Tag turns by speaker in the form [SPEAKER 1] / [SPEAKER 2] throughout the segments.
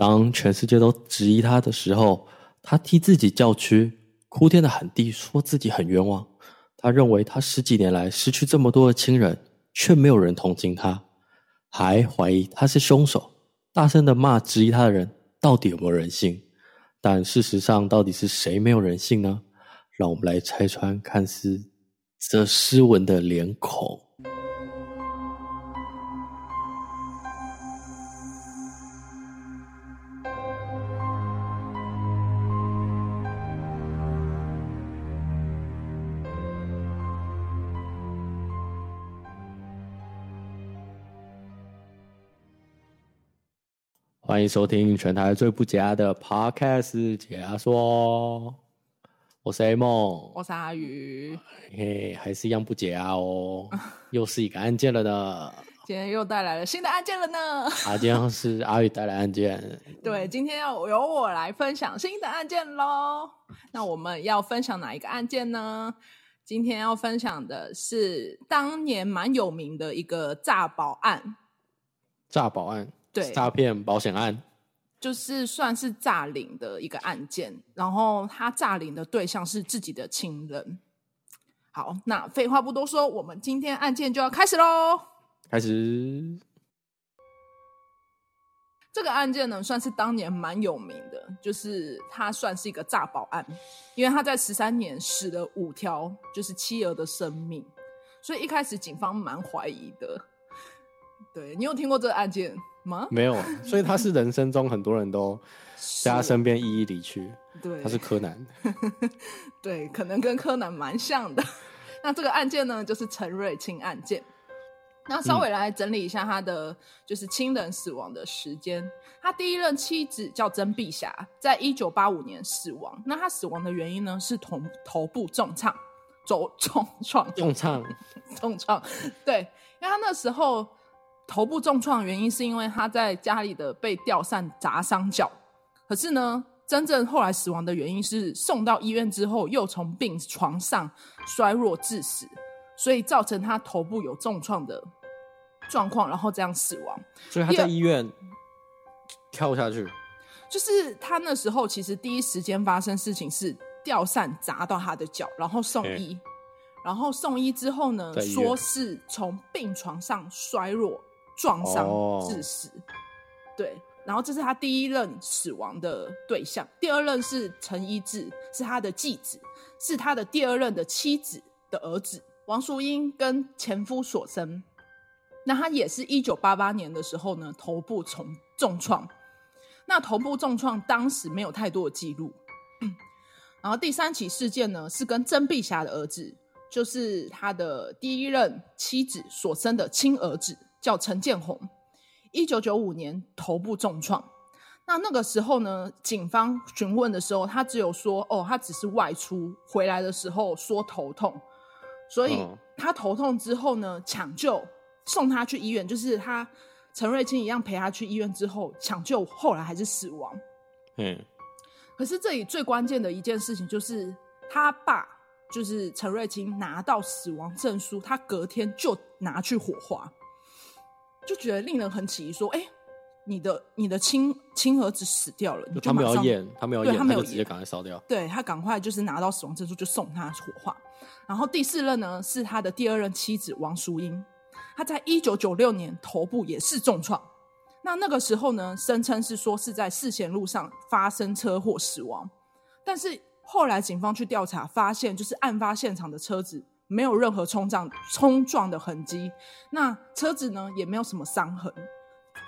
[SPEAKER 1] 当全世界都质疑他的时候，他替自己叫屈，哭天的喊地，说自己很冤枉。他认为他十几年来失去这么多的亲人，却没有人同情他，还怀疑他是凶手，大声的骂质疑他的人到底有没有人性？但事实上，到底是谁没有人性呢？让我们来拆穿看似这斯文的脸孔。欢迎收听全台最不解压的 Podcast 解压说，我是 A 梦，
[SPEAKER 2] 我是阿宇，
[SPEAKER 1] 嘿，还是一样不解压哦，又是一个案件了呢，
[SPEAKER 2] 今天又带来了新的案件了呢，
[SPEAKER 1] 啊，今天是阿宇带来案件，
[SPEAKER 2] 对，今天要由我来分享新的案件喽，那我们要分享哪一个案件呢？今天要分享的是当年蛮有名的一个诈保案，
[SPEAKER 1] 诈保案。
[SPEAKER 2] 对，
[SPEAKER 1] 诈骗保险案
[SPEAKER 2] 就是算是诈领的一个案件，然后他诈领的对象是自己的亲人。好，那废话不多说，我们今天案件就要开始喽。
[SPEAKER 1] 开始。
[SPEAKER 2] 这个案件呢，算是当年蛮有名的，就是他算是一个诈保案，因为他在十三年死了五条，就是妻儿的生命，所以一开始警方蛮怀疑的。对，你有听过这个案件？吗？
[SPEAKER 1] 没有，所以他是人生中很多人都在他身边一一离去。
[SPEAKER 2] 对，
[SPEAKER 1] 他是柯南。
[SPEAKER 2] 对，可能跟柯南蛮像的。那这个案件呢，就是陈瑞清案件。那稍微来整理一下他的就是亲人死亡的时间。嗯、他第一任妻子叫曾碧霞，在一九八五年死亡。那他死亡的原因呢，是头头部重创，走重创，
[SPEAKER 1] 重创，
[SPEAKER 2] 重创。对，因为他那时候。头部重创的原因是因为他在家里的被吊扇砸伤脚，可是呢，真正后来死亡的原因是送到医院之后又从病床上衰弱致死，所以造成他头部有重创的状况，然后这样死亡。
[SPEAKER 1] 所以他在医院跳下去，
[SPEAKER 2] 就是他那时候其实第一时间发生事情是吊扇砸到他的脚，然后送医，然后送医之后呢，说是从病床上衰弱。撞伤致死，oh. 对，然后这是他第一任死亡的对象，第二任是陈一志，是他的继子，是他的第二任的妻子的儿子王淑英跟前夫所生。那他也是一九八八年的时候呢，头部重重创，那头部重创当时没有太多的记录。然后第三起事件呢，是跟曾碧霞的儿子，就是他的第一任妻子所生的亲儿子。叫陈建宏，一九九五年头部重创。那那个时候呢，警方询问的时候，他只有说：“哦，他只是外出回来的时候说头痛，所以他头痛之后呢，抢救送他去医院，就是他陈瑞清一样陪他去医院之后抢救，后来还是死亡。”嗯。可是这里最关键的一件事情就是，他爸就是陈瑞清拿到死亡证书，他隔天就拿去火化。就觉得令人很起疑，说：“哎、欸，你的你的亲亲儿子死掉了，你就马上
[SPEAKER 1] 他没有验，他没有验，
[SPEAKER 2] 他没有
[SPEAKER 1] 直接赶快烧掉。
[SPEAKER 2] 对他赶快就是拿到死亡证书就送他火化。然后第四任呢是他的第二任妻子王淑英，他在一九九六年头部也是重创。那那个时候呢，声称是说是在四贤路上发生车祸死亡，但是后来警方去调查发现，就是案发现场的车子。”没有任何冲撞冲撞的痕迹，那车子呢也没有什么伤痕。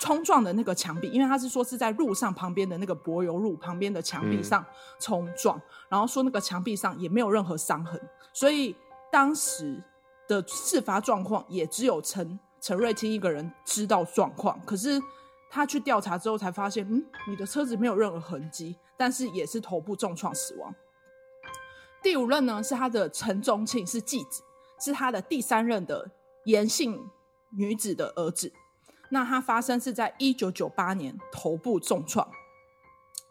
[SPEAKER 2] 冲撞的那个墙壁，因为他是说是在路上旁边的那个柏油路旁边的墙壁上冲撞，嗯，然后说那个墙壁上也没有任何伤痕，所以当时的事发状况也只有陈陈瑞清一个人知道状况。可是他去调查之后才发现，嗯，你的车子没有任何痕迹，但是也是头部重创死亡。第五任呢是他的陈宗庆，是继子，是他的第三任的严姓女子的儿子。那他发生是在一九九八年头部重创。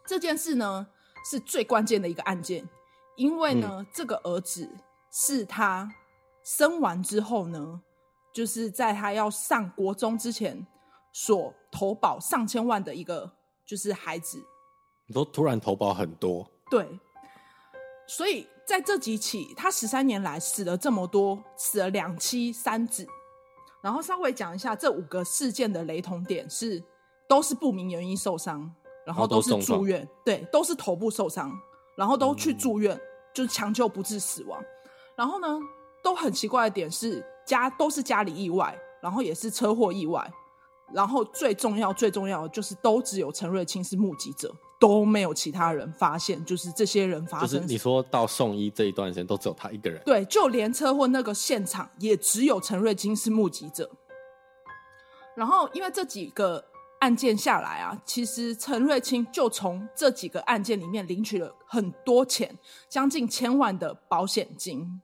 [SPEAKER 2] 这件事呢是最关键的一个案件，因为呢、嗯、这个儿子是他生完之后呢，就是在他要上国中之前所投保上千万的一个就是孩子。
[SPEAKER 1] 你说突然投保很多？
[SPEAKER 2] 对。所以在这几起，他十三年来死了这么多，死了两妻三子。然后稍微讲一下这五个事件的雷同点是，都是不明原因受伤，然后都是住院，对，都是头部受伤，然后都去住院，嗯、就是抢救不治死亡。然后呢，都很奇怪的点是家都是家里意外，然后也是车祸意外，然后最重要最重要的就是都只有陈瑞清是目击者。都没有其他人发现，就是这些人发生。
[SPEAKER 1] 就是你说到送医这一段时间，都只有他一个人。
[SPEAKER 2] 对，就连车祸那个现场，也只有陈瑞金是目击者。然后，因为这几个案件下来啊，其实陈瑞清就从这几个案件里面领取了很多钱，将近千万的保险金。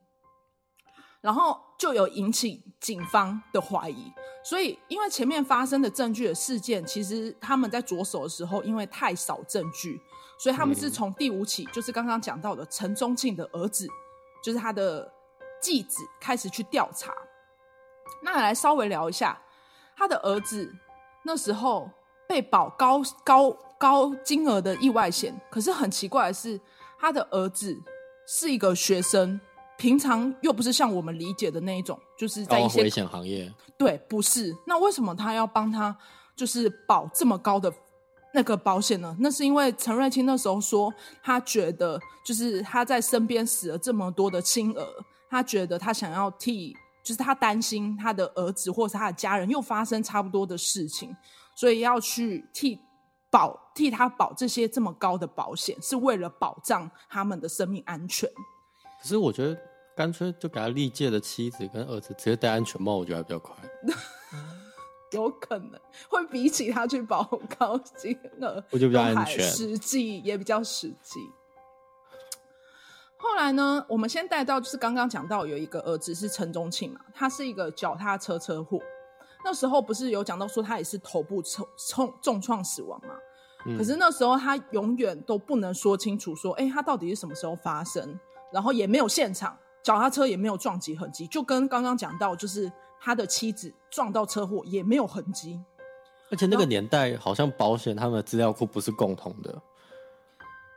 [SPEAKER 2] 然后就有引起警方的怀疑，所以因为前面发生的证据的事件，其实他们在着手的时候，因为太少证据，所以他们是从第五起，就是刚刚讲到的陈宗庆的儿子，就是他的继子开始去调查。那来稍微聊一下他的儿子那时候被保高高高金额的意外险，可是很奇怪的是，他的儿子是一个学生。平常又不是像我们理解的那一种，就是在一些
[SPEAKER 1] 危险行业。
[SPEAKER 2] 对，不是。那为什么他要帮他就是保这么高的那个保险呢？那是因为陈瑞清那时候说，他觉得就是他在身边死了这么多的亲儿，他觉得他想要替，就是他担心他的儿子或是他的家人又发生差不多的事情，所以要去替保替他保这些这么高的保险，是为了保障他们的生命安全。
[SPEAKER 1] 可是我觉得。干脆就给他历届的妻子跟儿子直接戴安全帽，我觉得还比较快。
[SPEAKER 2] 有可能会比起他去保高金额，
[SPEAKER 1] 我觉得比较安全，
[SPEAKER 2] 实际也比较实际。后来呢，我们先带到就是刚刚讲到有一个儿子是陈忠庆嘛，他是一个脚踏车车祸，那时候不是有讲到说他也是头部重重重创死亡嘛？嗯、可是那时候他永远都不能说清楚说，哎、欸，他到底是什么时候发生，然后也没有现场。脚踏车也没有撞击痕迹，就跟刚刚讲到，就是他的妻子撞到车祸也没有痕迹。
[SPEAKER 1] 而且那个年代好像保险他们的资料库不是共同的，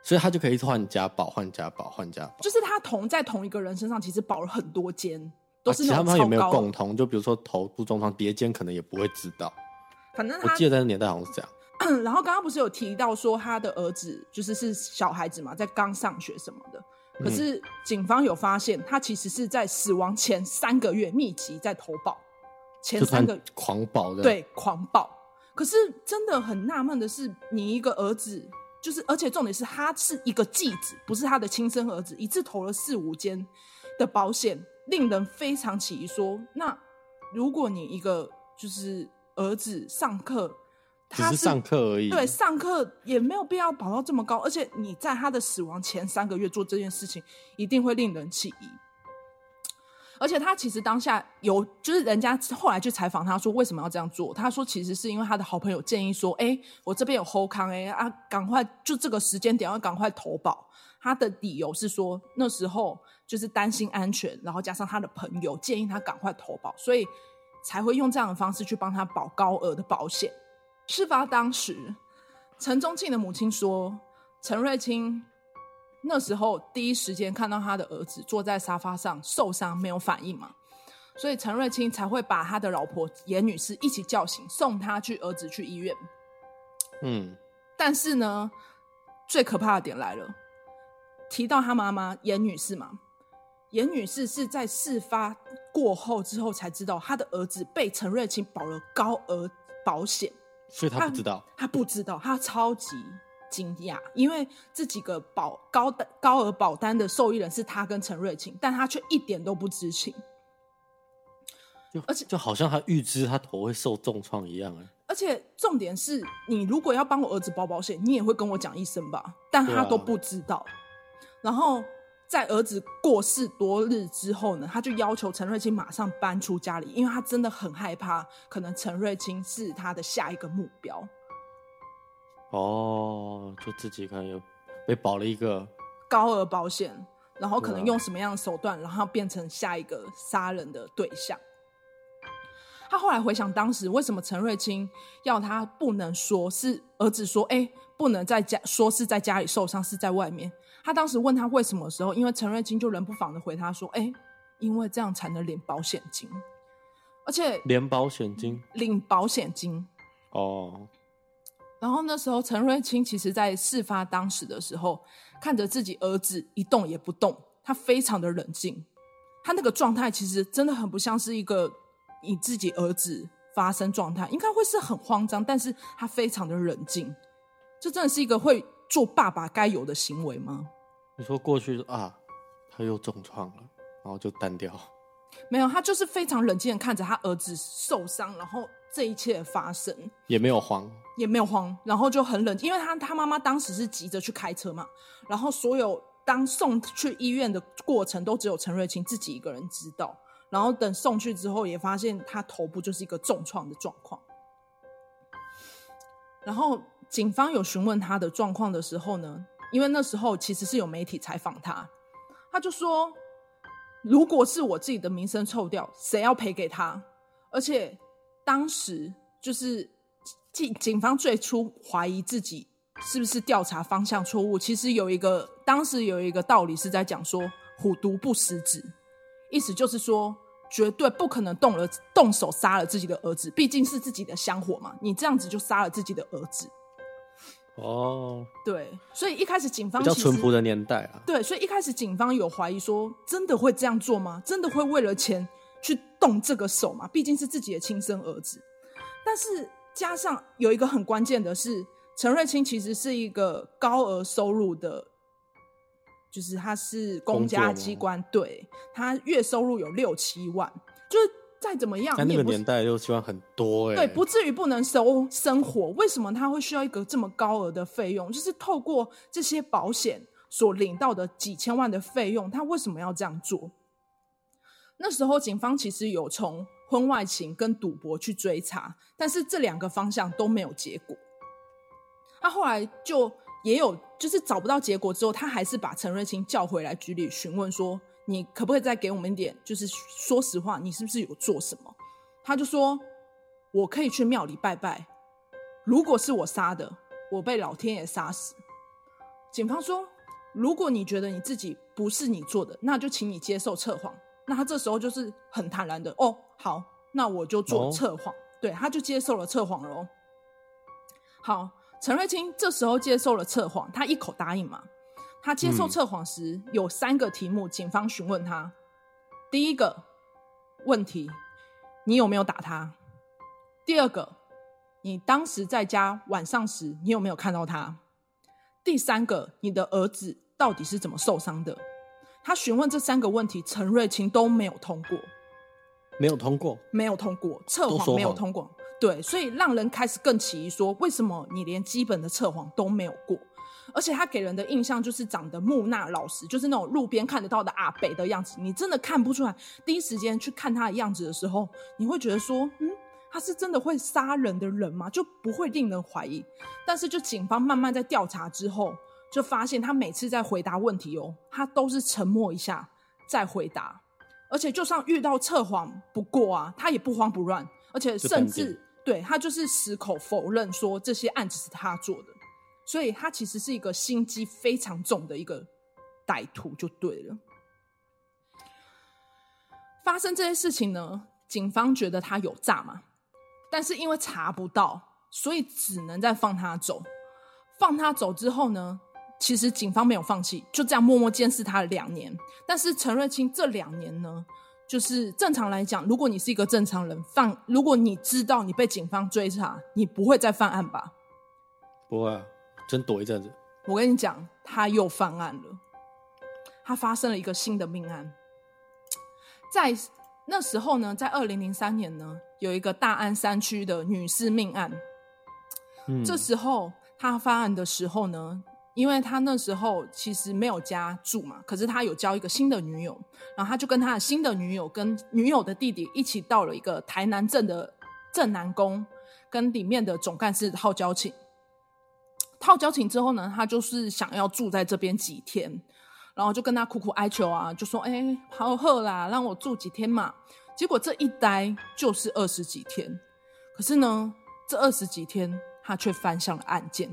[SPEAKER 1] 所以他就可以换家保、换家保、换家保。
[SPEAKER 2] 就是他同在同一个人身上，其实保了很多间，都是
[SPEAKER 1] 其他们也没有共同，就比如说头部重创叠间，可能也不会知道。
[SPEAKER 2] 反正
[SPEAKER 1] 我记得在那年代好像是这样。
[SPEAKER 2] 然后刚刚不是有提到说他的儿子就是是小孩子嘛，在刚上学什么的。可是警方有发现，他其实是在死亡前三个月密集在投保，前三个
[SPEAKER 1] 狂保的，
[SPEAKER 2] 对，狂暴。可是真的很纳闷的是，你一个儿子，就是而且重点是他是一个继子，不是他的亲生儿子，一次投了四五间的保险，令人非常起疑。说，那如果你一个就是儿子上课。
[SPEAKER 1] 只是上课而已，
[SPEAKER 2] 对，上课也没有必要保到这么高，而且你在他的死亡前三个月做这件事情，一定会令人起疑。而且他其实当下有，就是人家后来去采访他说为什么要这样做，他说其实是因为他的好朋友建议说，哎，我这边有后康哎啊，赶快就这个时间点要赶快投保。他的理由是说那时候就是担心安全，然后加上他的朋友建议他赶快投保，所以才会用这样的方式去帮他保高额的保险。事发当时，陈宗庆的母亲说，陈瑞清那时候第一时间看到他的儿子坐在沙发上受伤，没有反应嘛，所以陈瑞清才会把他的老婆严女士一起叫醒，送他去儿子去医院。嗯，但是呢，最可怕的点来了，提到他妈妈严女士嘛，严女士是在事发过后之后才知道，他的儿子被陈瑞清保了高额保险。
[SPEAKER 1] 所以他不知道。
[SPEAKER 2] 他，他不知道，他超级惊讶，因为这几个保高的高额保单的受益人是他跟陈瑞琴，但他却一点都不知情，
[SPEAKER 1] 就而且就好像他预知他头会受重创一样，
[SPEAKER 2] 而且重点是你如果要帮我儿子保保险，你也会跟我讲一声吧，但他都不知道，啊、然后。在儿子过世多日之后呢，他就要求陈瑞清马上搬出家里，因为他真的很害怕，可能陈瑞清是他的下一个目标。
[SPEAKER 1] 哦，就自己可能有被保了一个
[SPEAKER 2] 高额保险，然后可能用什么样的手段，然后变成下一个杀人的对象。他后来回想当时为什么陈瑞清要他不能说是儿子说，哎，不能在家说是在家里受伤，是在外面。他当时问他为什么的时候，因为陈瑞清就冷不防的回他说，哎，因为这样才能领保险金，而且
[SPEAKER 1] 领保险金，
[SPEAKER 2] 领保险金
[SPEAKER 1] 哦。
[SPEAKER 2] 然后那时候陈瑞清其实在事发当时的时候，看着自己儿子一动也不动，他非常的冷静，他那个状态其实真的很不像是一个。你自己儿子发生状态，应该会是很慌张，但是他非常的冷静，这真的是一个会做爸爸该有的行为吗？
[SPEAKER 1] 你说过去啊，他又重创了，然后就单掉，
[SPEAKER 2] 没有，他就是非常冷静的看着他儿子受伤，然后这一切发生，
[SPEAKER 1] 也没有慌，
[SPEAKER 2] 也没有慌，然后就很冷静，因为他他妈妈当时是急着去开车嘛，然后所有当送去医院的过程都只有陈瑞清自己一个人知道。然后等送去之后，也发现他头部就是一个重创的状况。然后警方有询问他的状况的时候呢，因为那时候其实是有媒体采访他，他就说：“如果是我自己的名声臭掉，谁要赔给他？”而且当时就是警警方最初怀疑自己是不是调查方向错误。其实有一个当时有一个道理是在讲说“虎毒不食子”，意思就是说。绝对不可能动了动手杀了自己的儿子，毕竟是自己的香火嘛。你这样子就杀了自己的儿子，
[SPEAKER 1] 哦，
[SPEAKER 2] 对，所以一开始警方
[SPEAKER 1] 比较淳朴的年代啊，
[SPEAKER 2] 对，所以一开始警方有怀疑说，真的会这样做吗？真的会为了钱去动这个手吗？毕竟是自己的亲生儿子。但是加上有一个很关键的是，陈瑞清其实是一个高额收入的。就是他是公家机关，对，他月收入有六七万，就是再怎么样，
[SPEAKER 1] 在那个年代六七万很多哎，
[SPEAKER 2] 对，不至于不能收生活。为什么他会需要一个这么高额的费用？就是透过这些保险所领到的几千万的费用，他为什么要这样做？那时候警方其实有从婚外情跟赌博去追查，但是这两个方向都没有结果。他后来就。也有，就是找不到结果之后，他还是把陈瑞清叫回来局里询问说：“你可不可以再给我们一点，就是说实话，你是不是有做什么？”他就说：“我可以去庙里拜拜，如果是我杀的，我被老天爷杀死。”警方说：“如果你觉得你自己不是你做的，那就请你接受测谎。”那他这时候就是很坦然的：“哦，好，那我就做测谎。哦”对，他就接受了测谎喽。好。陈瑞清这时候接受了测谎，他一口答应嘛。他接受测谎时、嗯、有三个题目，警方询问他：第一个问题，你有没有打他？第二个，你当时在家晚上时，你有没有看到他？第三个，你的儿子到底是怎么受伤的？他询问这三个问题，陈瑞清都没有通过，
[SPEAKER 1] 没有通过，
[SPEAKER 2] 没有通过，测谎没有通过。对，所以让人开始更起疑，说为什么你连基本的测谎都没有过？而且他给人的印象就是长得木讷老实，就是那种路边看得到的阿北的样子，你真的看不出来。第一时间去看他的样子的时候，你会觉得说，嗯，他是真的会杀人的人吗？就不会令人怀疑。但是就警方慢慢在调查之后，就发现他每次在回答问题哦，他都是沉默一下再回答，而且就算遇到测谎不过啊，他也不慌不乱，而且甚至。对，他就是矢口否认说这些案子是他做的，所以他其实是一个心机非常重的一个歹徒，就对了。发生这些事情呢，警方觉得他有诈嘛，但是因为查不到，所以只能再放他走。放他走之后呢，其实警方没有放弃，就这样默默监视他两年。但是陈瑞清这两年呢，就是正常来讲，如果你是一个正常人，犯如果你知道你被警方追查，你不会再犯案吧？
[SPEAKER 1] 不会啊，真躲一阵子。
[SPEAKER 2] 我跟你讲，他又犯案了。他发生了一个新的命案，在那时候呢，在二零零三年呢，有一个大安山区的女士命案。嗯，这时候他犯案的时候呢。因为他那时候其实没有家住嘛，可是他有交一个新的女友，然后他就跟他的新的女友跟女友的弟弟一起到了一个台南镇的镇南宫，跟里面的总干事套交情。套交情之后呢，他就是想要住在这边几天，然后就跟他苦苦哀求啊，就说：“哎，好好啦，让我住几天嘛。”结果这一待就是二十几天，可是呢，这二十几天他却翻向了案件。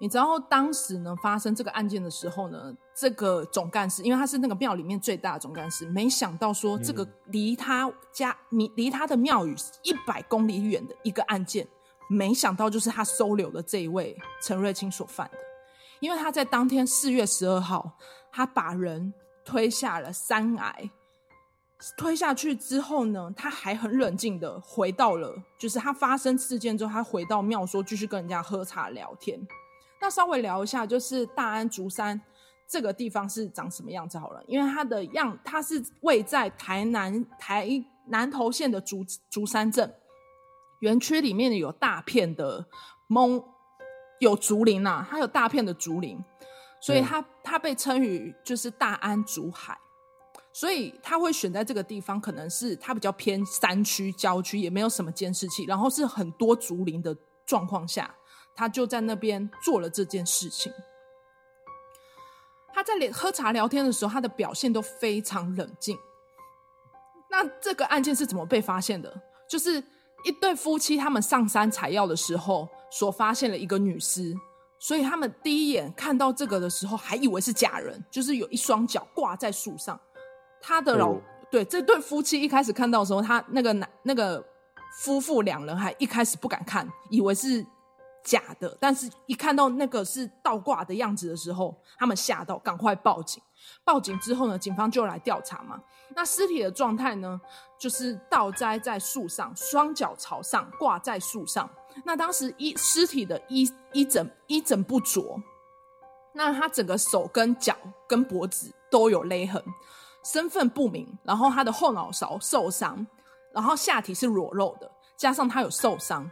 [SPEAKER 2] 你知道当时呢，发生这个案件的时候呢，这个总干事，因为他是那个庙里面最大的总干事，没想到说这个离他家、离离他的庙宇一百公里远的一个案件，没想到就是他收留的这一位陈瑞清所犯的，因为他在当天四月十二号，他把人推下了山崖，推下去之后呢，他还很冷静的回到了，就是他发生事件之后，他回到庙说继续跟人家喝茶聊天。那稍微聊一下，就是大安竹山这个地方是长什么样子好了，因为它的样，它是位在台南台南投县的竹竹山镇园区里面有大片的蒙有竹林呐、啊，它有大片的竹林，所以它它被称于就是大安竹海，所以它会选在这个地方，可能是它比较偏山区郊区，也没有什么监视器，然后是很多竹林的状况下。他就在那边做了这件事情。他在喝茶聊天的时候，他的表现都非常冷静。那这个案件是怎么被发现的？就是一对夫妻他们上山采药的时候，所发现了一个女尸。所以他们第一眼看到这个的时候，还以为是假人，就是有一双脚挂在树上。他的老、哦、对这对夫妻一开始看到的时候，他那个男那个夫妇两人还一开始不敢看，以为是。假的，但是一看到那个是倒挂的样子的时候，他们吓到，赶快报警。报警之后呢，警方就来调查嘛。那尸体的状态呢，就是倒栽在树上，双脚朝上挂在树上。那当时衣尸体的衣衣整衣整不着，那他整个手跟脚跟脖子都有勒痕，身份不明。然后他的后脑勺受伤，然后下体是裸露的，加上他有受伤。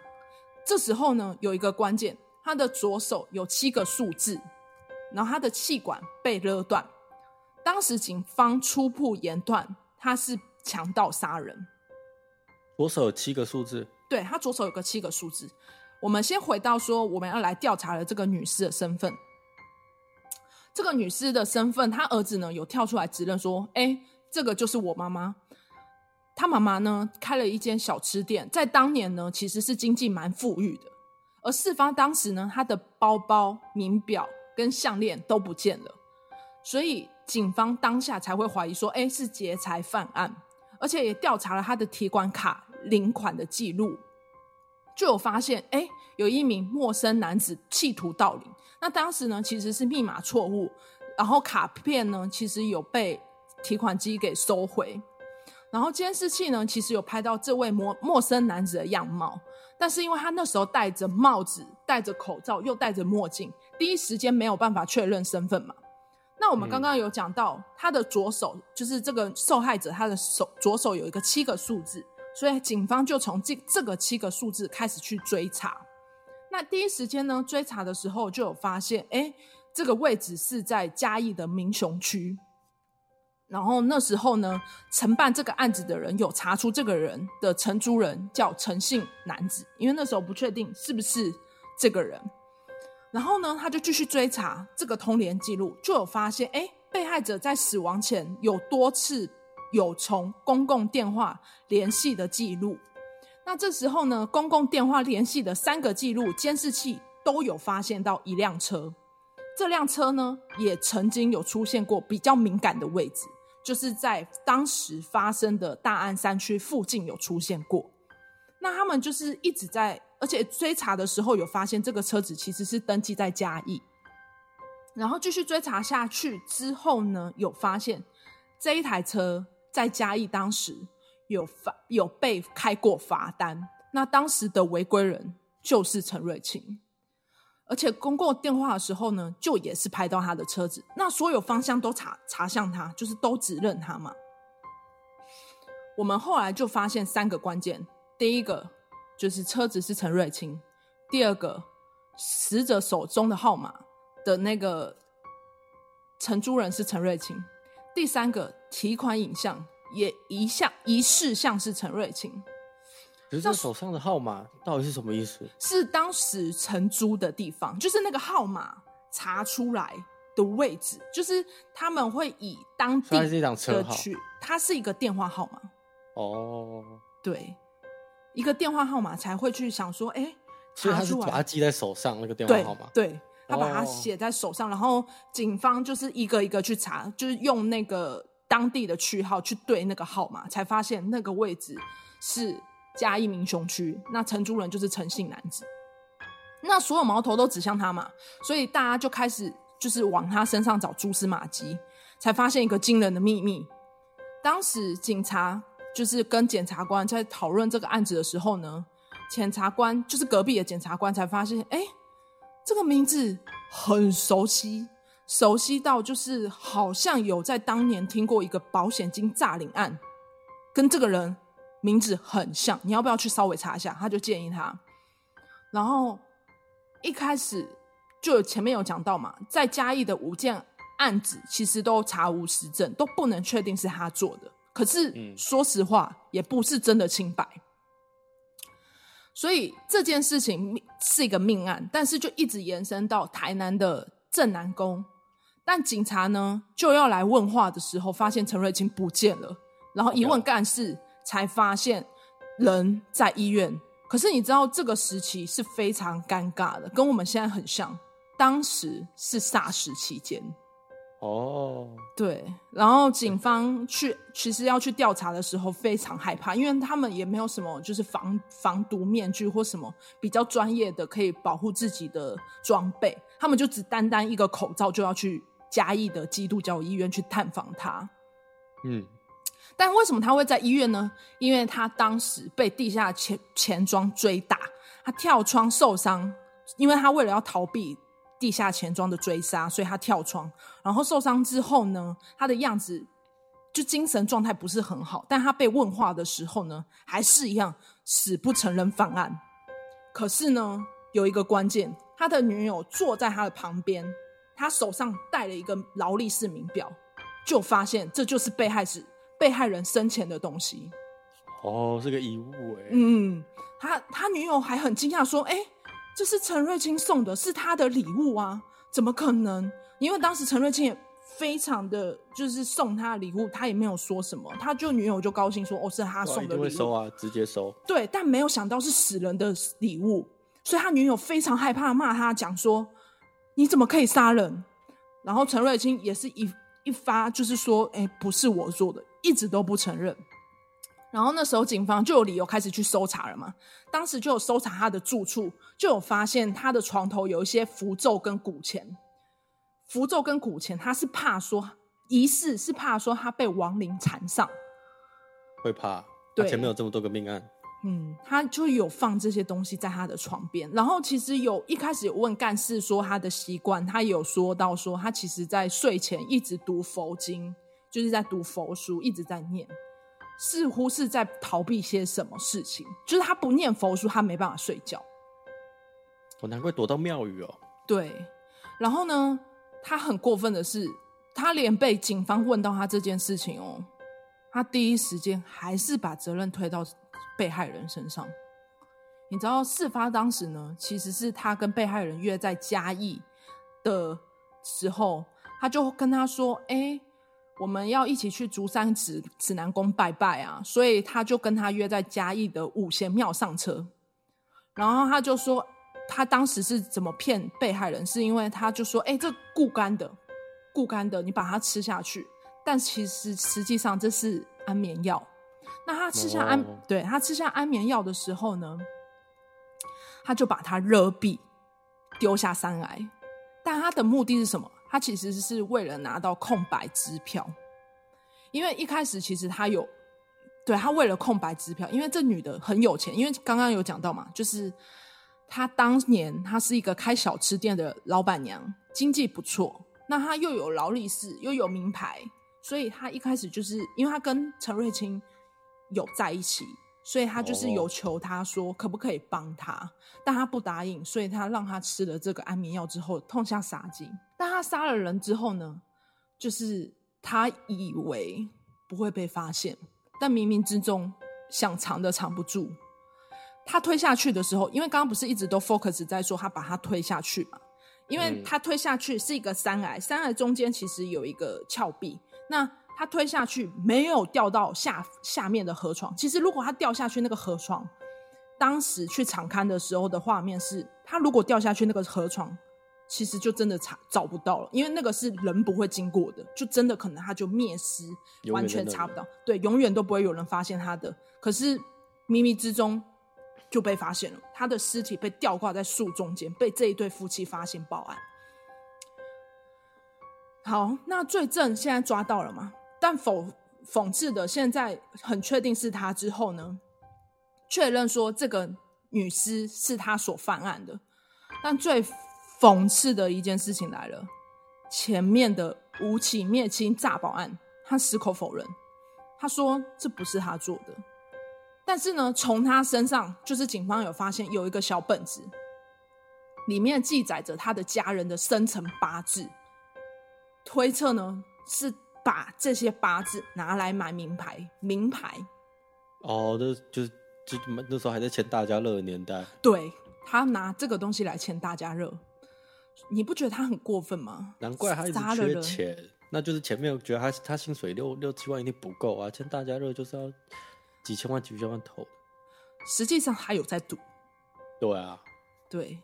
[SPEAKER 2] 这时候呢，有一个关键，他的左手有七个数字，然后他的气管被勒断。当时警方初步研断他是强盗杀人。
[SPEAKER 1] 左手有七个数字，
[SPEAKER 2] 对，他左手有个七个数字。我们先回到说，我们要来调查的这个女尸的身份。这个女尸的身份，她儿子呢有跳出来指认说：“哎，这个就是我妈妈。”他妈妈呢开了一间小吃店，在当年呢其实是经济蛮富裕的。而事发当时呢，他的包包、名表跟项链都不见了，所以警方当下才会怀疑说，哎，是劫财犯案，而且也调查了他的提款卡领款的记录，就有发现，哎，有一名陌生男子企图盗领。那当时呢其实是密码错误，然后卡片呢其实有被提款机给收回。然后监视器呢，其实有拍到这位陌陌生男子的样貌，但是因为他那时候戴着帽子、戴着口罩、又戴着墨镜，第一时间没有办法确认身份嘛。那我们刚刚有讲到，嗯、他的左手就是这个受害者，他的手左手有一个七个数字，所以警方就从这这个七个数字开始去追查。那第一时间呢，追查的时候就有发现，哎，这个位置是在嘉义的民雄区。然后那时候呢，承办这个案子的人有查出这个人的承租人叫陈姓男子，因为那时候不确定是不是这个人。然后呢，他就继续追查这个通联记录，就有发现，哎，被害者在死亡前有多次有从公共电话联系的记录。那这时候呢，公共电话联系的三个记录监视器都有发现到一辆车，这辆车呢也曾经有出现过比较敏感的位置。就是在当时发生的大安山区附近有出现过，那他们就是一直在，而且追查的时候有发现这个车子其实是登记在嘉义，然后继续追查下去之后呢，有发现这一台车在嘉义当时有罚有被开过罚单，那当时的违规人就是陈瑞清。而且公共电话的时候呢，就也是拍到他的车子，那所有方向都查查向他，就是都指认他嘛。我们后来就发现三个关键：第一个就是车子是陈瑞清；第二个，死者手中的号码的那个承租人是陈瑞清；第三个，提款影像也一向疑似像是陈瑞清。
[SPEAKER 1] 可是这手上的号码到底是什么意思？
[SPEAKER 2] 是当时承租的地方，就是那个号码查出来的位置，就是他们会以当地的
[SPEAKER 1] 去，
[SPEAKER 2] 它是一个电话号码。
[SPEAKER 1] 哦，
[SPEAKER 2] 对，一个电话号码才会去想说，哎、欸，
[SPEAKER 1] 所以他是把它记在手上那个电话号码，
[SPEAKER 2] 对，他把它写在手上，然后警方就是一个一个去查，就是用那个当地的区号去对那个号码，才发现那个位置是嘉义民雄区，那承租人就是诚信男子，那所有矛头都指向他嘛，所以大家就开始。就是往他身上找蛛丝马迹，才发现一个惊人的秘密。当时警察就是跟检察官在讨论这个案子的时候呢，检察官就是隔壁的检察官才发现，哎，这个名字很熟悉，熟悉到就是好像有在当年听过一个保险金诈领案，跟这个人名字很像。你要不要去稍微查一下？他就建议他。然后一开始。就前面有讲到嘛，在嘉义的五件案子其实都查无实证，都不能确定是他做的。可是说实话，也不是真的清白。所以这件事情是一个命案，但是就一直延伸到台南的镇南宫。但警察呢就要来问话的时候，发现陈瑞清不见了，然后一问干事，才发现人在医院。可是你知道这个时期是非常尴尬的，跟我们现在很像。当时是 SARS 期间，
[SPEAKER 1] 哦，
[SPEAKER 2] 对，然后警方去其实要去调查的时候非常害怕，因为他们也没有什么就是防防毒面具或什么比较专业的可以保护自己的装备，他们就只单单一个口罩就要去嘉义的基督教医院去探访他。
[SPEAKER 1] 嗯，
[SPEAKER 2] 但为什么他会在医院呢？因为他当时被地下钱钱庄追打，他跳窗受伤，因为他为了要逃避。地下钱庄的追杀，所以他跳窗，然后受伤之后呢，他的样子就精神状态不是很好。但他被问话的时候呢，还是一样死不承认犯案。可是呢，有一个关键，他的女友坐在他的旁边，他手上戴了一个劳力士名表，就发现这就是被害者被害人生前的东西。
[SPEAKER 1] 哦，是个遗物哎。
[SPEAKER 2] 嗯，他他女友还很惊讶说：“哎。”这是陈瑞清送的，是他的礼物啊？怎么可能？因为当时陈瑞清也非常的就是送他的礼物，他也没有说什么，他就女友就高兴说：“哦，是他送的礼物。”会
[SPEAKER 1] 收啊，直接收。
[SPEAKER 2] 对，但没有想到是死人的礼物，所以他女友非常害怕，骂他讲说：“你怎么可以杀人？”然后陈瑞清也是一一发就是说：“哎，不是我做的，一直都不承认。”然后那时候警方就有理由开始去搜查了嘛。当时就有搜查他的住处，就有发现他的床头有一些符咒跟古钱。符咒跟古钱，他是怕说疑似是怕说他被亡灵缠上，
[SPEAKER 1] 会怕。对，前面有这么多个命案，
[SPEAKER 2] 嗯，他就有放这些东西在他的床边。然后其实有一开始有问干事说他的习惯，他有说到说他其实在睡前一直读佛经，就是在读佛书，一直在念。似乎是在逃避些什么事情，就是他不念佛书，他没办法睡觉。
[SPEAKER 1] 我难怪躲到庙宇哦。
[SPEAKER 2] 对，然后呢，他很过分的是，他连被警方问到他这件事情哦，他第一时间还是把责任推到被害人身上。你知道事发当时呢，其实是他跟被害人约在嘉义的时候，他就跟他说：“哎。”我们要一起去竹山指指南宫拜拜啊，所以他就跟他约在嘉义的五贤庙上车，然后他就说他当时是怎么骗被害人，是因为他就说，哎，这固肝的，固肝的，你把它吃下去，但其实实际上这是安眠药。那他吃下安，对，他吃下安眠药的时候呢，他就把它勒毙，丢下山来，但他的目的是什么？他其实是为了拿到空白支票，因为一开始其实他有，对，他为了空白支票，因为这女的很有钱，因为刚刚有讲到嘛，就是她当年她是一个开小吃店的老板娘，经济不错，那她又有劳力士，又有名牌，所以她一开始就是因为她跟陈瑞清有在一起。所以他就是有求他说可不可以帮他，oh. 但他不答应，所以他让他吃了这个安眠药之后痛下杀机。但他杀了人之后呢，就是他以为不会被发现，但冥冥之中想藏的藏不住。他推下去的时候，因为刚刚不是一直都 focus 在说他把他推下去嘛，因为他推下去是一个山崖，山崖中间其实有一个峭壁，那他推下去没有掉到下下面的河床。其实如果他掉下去，那个河床，当时去场勘的时候的画面是，他如果掉下去那个河床，其实就真的查找不到了，因为那个是人不会经过的，就真的可能他就灭失，完全查不到，对，永远都不会有人发现他的。可是冥冥之中。就被发现了，他的尸体被吊挂在树中间，被这一对夫妻发现报案。好，那罪证现在抓到了吗？但讽讽刺的，现在很确定是他之后呢，确认说这个女尸是他所犯案的。但最讽刺的一件事情来了，前面的吴起灭亲诈保案，他矢口否认，他说这不是他做的。但是呢，从他身上，就是警方有发现有一个小本子，里面记载着他的家人的生辰八字，推测呢是把这些八字拿来买名牌，名牌。
[SPEAKER 1] 哦，那就是就那时候还在签大家乐的年代。
[SPEAKER 2] 对，他拿这个东西来签大家乐，你不觉得他很过分吗？
[SPEAKER 1] 难怪他一直缺钱，那就是前面我觉得他他薪水六六七万一定不够啊，签大家乐就是要。几千万、几千万投，
[SPEAKER 2] 实际上他有在赌。
[SPEAKER 1] 对啊，
[SPEAKER 2] 对，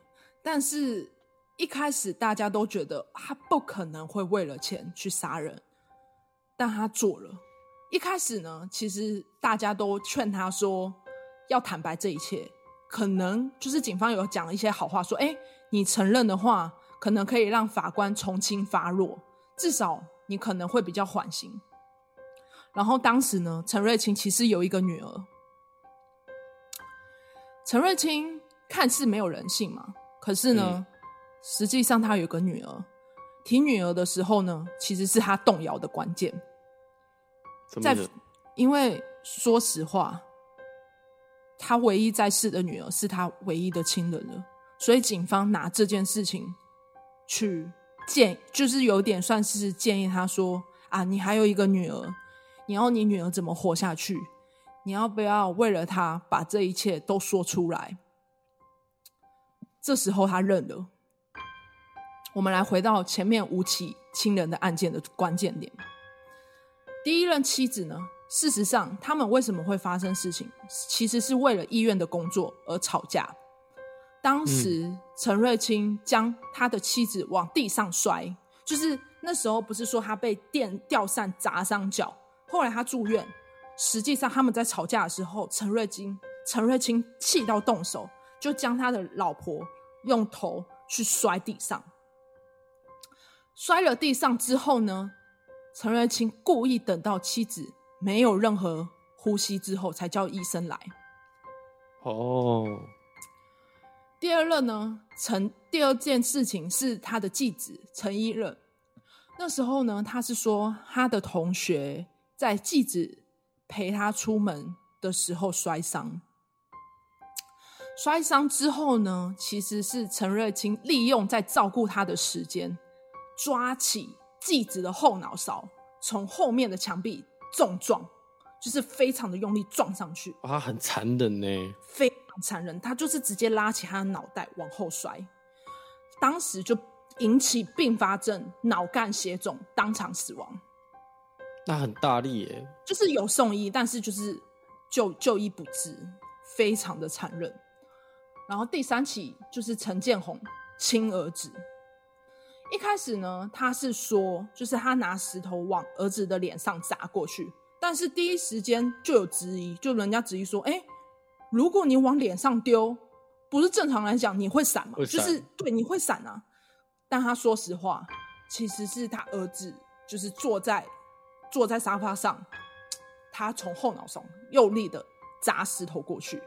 [SPEAKER 2] 但是一开始大家都觉得他不可能会为了钱去杀人，但他做了。一开始呢，其实大家都劝他说要坦白这一切，可能就是警方有讲了一些好话，说：“哎，你承认的话，可能可以让法官从轻发落，至少你可能会比较缓刑。”然后当时呢，陈瑞清其实有一个女儿。陈瑞清看似没有人性嘛，可是呢，嗯、实际上他有个女儿。提女儿的时候呢，其实是他动摇的关键。在，因为说实话，他唯一在世的女儿是他唯一的亲人了，所以警方拿这件事情去建，就是有点算是建议他说：啊，你还有一个女儿。你要你女儿怎么活下去？你要不要为了她把这一切都说出来？这时候他认了。我们来回到前面吴起亲人的案件的关键点。第一任妻子呢？事实上，他们为什么会发生事情？其实是为了医院的工作而吵架。当时陈瑞清将他的妻子往地上摔，就是那时候不是说他被电吊扇砸伤脚。后来他住院，实际上他们在吵架的时候，陈瑞清、陈瑞清气到动手，就将他的老婆用头去摔地上。摔了地上之后呢，陈瑞清故意等到妻子没有任何呼吸之后，才叫医生来。
[SPEAKER 1] 哦。
[SPEAKER 2] 第二任呢，陈第二件事情是他的继子陈一任。那时候呢，他是说他的同学。在继子陪他出门的时候摔伤，摔伤之后呢，其实是陈瑞清利用在照顾他的时间，抓起继子的后脑勺，从后面的墙壁重撞，就是非常的用力撞上去。
[SPEAKER 1] 啊，很残忍呢，
[SPEAKER 2] 非常残忍。他就是直接拉起他的脑袋往后摔，当时就引起并发症脑干血肿，当场死亡。
[SPEAKER 1] 那很大力耶，
[SPEAKER 2] 就是有送医，但是就是就就医不治，非常的残忍。然后第三起就是陈建宏亲儿子，一开始呢，他是说就是他拿石头往儿子的脸上砸过去，但是第一时间就有质疑，就人家质疑说，哎、欸，如果你往脸上丢，不是正常来讲你会闪吗？就是对，你会闪啊。但他说实话，其实是他儿子就是坐在。坐在沙发上，他从后脑勺用力的砸石头过去，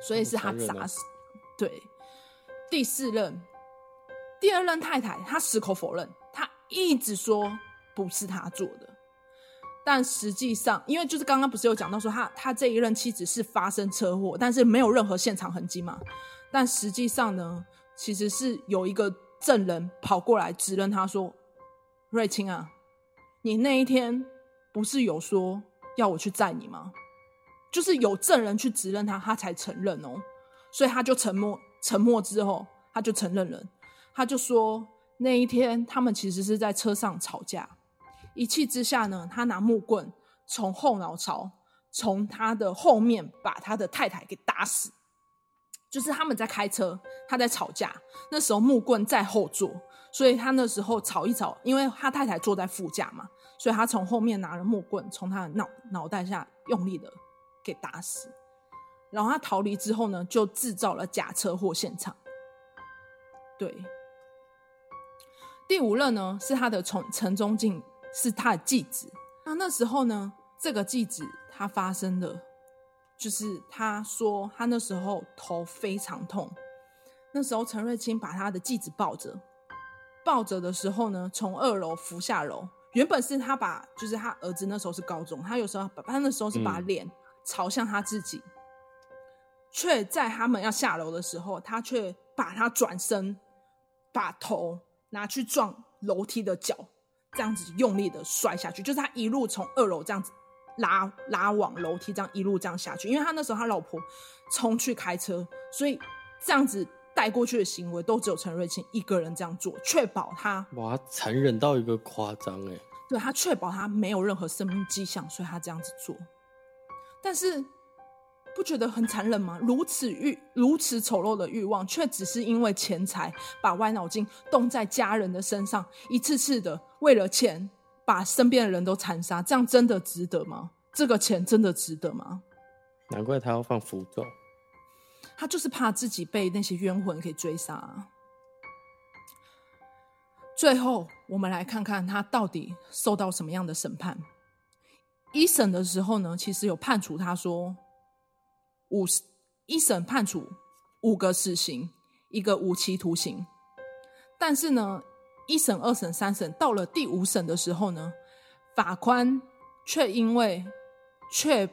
[SPEAKER 2] 所以是他砸死。对，第四任、第二任太太，他矢口否认，他一直说不是他做的。但实际上，因为就是刚刚不是有讲到说他他这一任妻子是发生车祸，但是没有任何现场痕迹嘛。但实际上呢，其实是有一个证人跑过来指认他说：“瑞清啊。”你那一天不是有说要我去载你吗？就是有证人去指认他，他才承认哦。所以他就沉默，沉默之后他就承认了。他就说那一天他们其实是在车上吵架，一气之下呢，他拿木棍从后脑勺从他的后面把他的太太给打死。就是他们在开车，他在吵架，那时候木棍在后座，所以他那时候吵一吵，因为他太太坐在副驾嘛，所以他从后面拿了木棍从他的脑脑袋下用力的给打死。然后他逃离之后呢，就制造了假车祸现场。对，第五任呢是他的从陈忠进，是他的继子。那那时候呢，这个继子他发生了，就是他说他那时候头非常痛。那时候陈瑞清把他的继子抱着，抱着的时候呢，从二楼扶下楼。原本是他把，就是他儿子那时候是高中，他有时候他那时候是把脸朝向他自己。嗯却在他们要下楼的时候，他却把他转身，把头拿去撞楼梯的脚，这样子用力的摔下去。就是他一路从二楼这样子拉拉往楼梯，这样一路这样下去。因为他那时候他老婆冲去开车，所以这样子带过去的行为都只有陈瑞清一个人这样做，确保他
[SPEAKER 1] 哇，残忍到一个夸张哎。
[SPEAKER 2] 对，他确保他没有任何生命迹象，所以他这样子做，但是。不觉得很残忍吗？如此欲，如此丑陋的欲望，却只是因为钱财，把歪脑筋动在家人的身上，一次次的为了钱把身边的人都残杀，这样真的值得吗？这个钱真的值得吗？
[SPEAKER 1] 难怪他要放符咒，
[SPEAKER 2] 他就是怕自己被那些冤魂给追杀。最后，我们来看看他到底受到什么样的审判。一审的时候呢，其实有判处他说。五一审判处五个死刑，一个无期徒刑。但是呢，一审、二审、三审到了第五审的时候呢，法官却因为却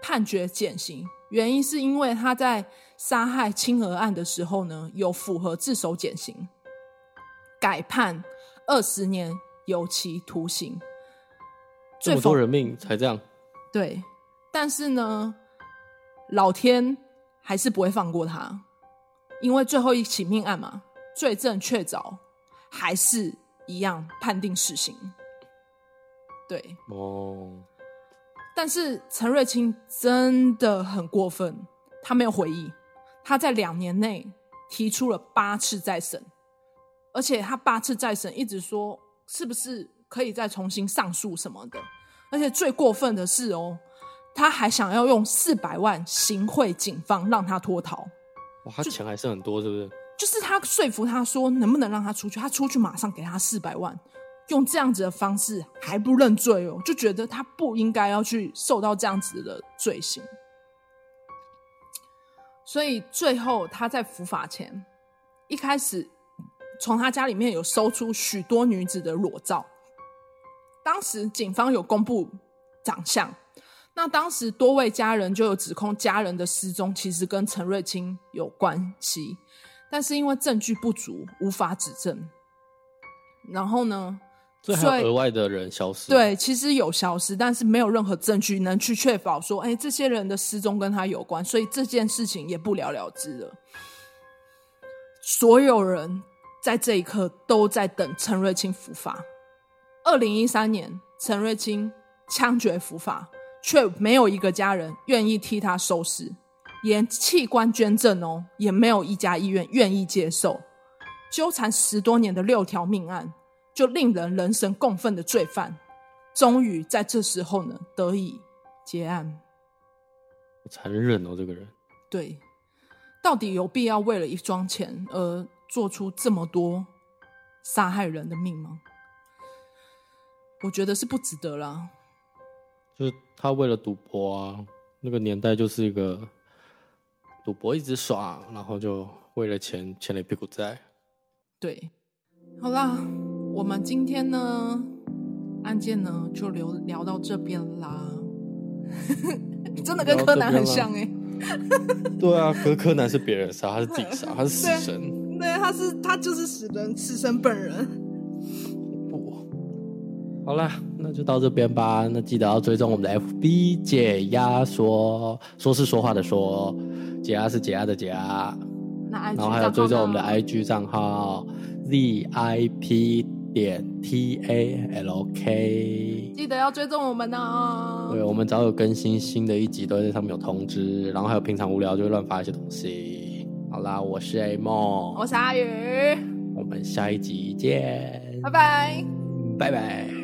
[SPEAKER 2] 判决减刑，原因是因为他在杀害青娥案的时候呢，有符合自首减刑，改判二十年有期徒刑。
[SPEAKER 1] 这么多人命才这样？
[SPEAKER 2] 对，但是呢。老天还是不会放过他，因为最后一起命案嘛，罪证确凿，还是一样判定死刑。对哦，但是陈瑞清真的很过分，他没有悔意，他在两年内提出了八次再审，而且他八次再审一直说是不是可以再重新上诉什么的，而且最过分的是哦。他还想要用四百万行贿警方，让他脱逃。
[SPEAKER 1] 哇，他钱还是很多，是不是？
[SPEAKER 2] 就是他说服他说能不能让他出去，他出去马上给他四百万，用这样子的方式还不认罪哦，就觉得他不应该要去受到这样子的罪行。所以最后他在伏法前，一开始从他家里面有搜出许多女子的裸照，当时警方有公布长相。那当时多位家人就有指控家人的失踪其实跟陈瑞清有关系，但是因为证据不足，无法指证。然后呢，
[SPEAKER 1] 所以还有额外的人消失。
[SPEAKER 2] 对，其实有消失，但是没有任何证据能去确保说，哎，这些人的失踪跟他有关，所以这件事情也不了了之了。所有人在这一刻都在等陈瑞清伏法。二零一三年，陈瑞清枪决伏法。却没有一个家人愿意替他收尸，连器官捐赠哦，也没有一家医院愿意接受。纠缠十多年的六条命案，就令人人神共愤的罪犯，终于在这时候呢得以结案。
[SPEAKER 1] 残忍哦，这个人。
[SPEAKER 2] 对，到底有必要为了一桩钱而做出这么多杀害人的命吗？我觉得是不值得啦。
[SPEAKER 1] 就是他为了赌博啊，那个年代就是一个赌博一直耍，然后就为了钱欠了一屁股债。
[SPEAKER 2] 对，好啦，我们今天呢案件呢就聊聊到这边啦。真的跟柯南很像哎、欸。
[SPEAKER 1] 对啊，可柯南是别人杀，他是自己杀，他是死神。
[SPEAKER 2] 对，对，他是他就是死人，死神本人。
[SPEAKER 1] 好了，那就到这边吧。那记得要追踪我们的 FB 解压说，说是说话的说，解压是解压的解压。
[SPEAKER 2] 那 IG
[SPEAKER 1] 然后还有追踪我们的 IG 账号 Z I P 点 T A L K，
[SPEAKER 2] 记得要追踪我们哦。
[SPEAKER 1] 对，我们只要有更新新的一集，都会在上面有通知。然后还有平常无聊就会乱发一些东西。好啦，我是 A 梦，
[SPEAKER 2] 我是阿宇，
[SPEAKER 1] 我们下一集见，
[SPEAKER 2] 拜拜，
[SPEAKER 1] 拜拜。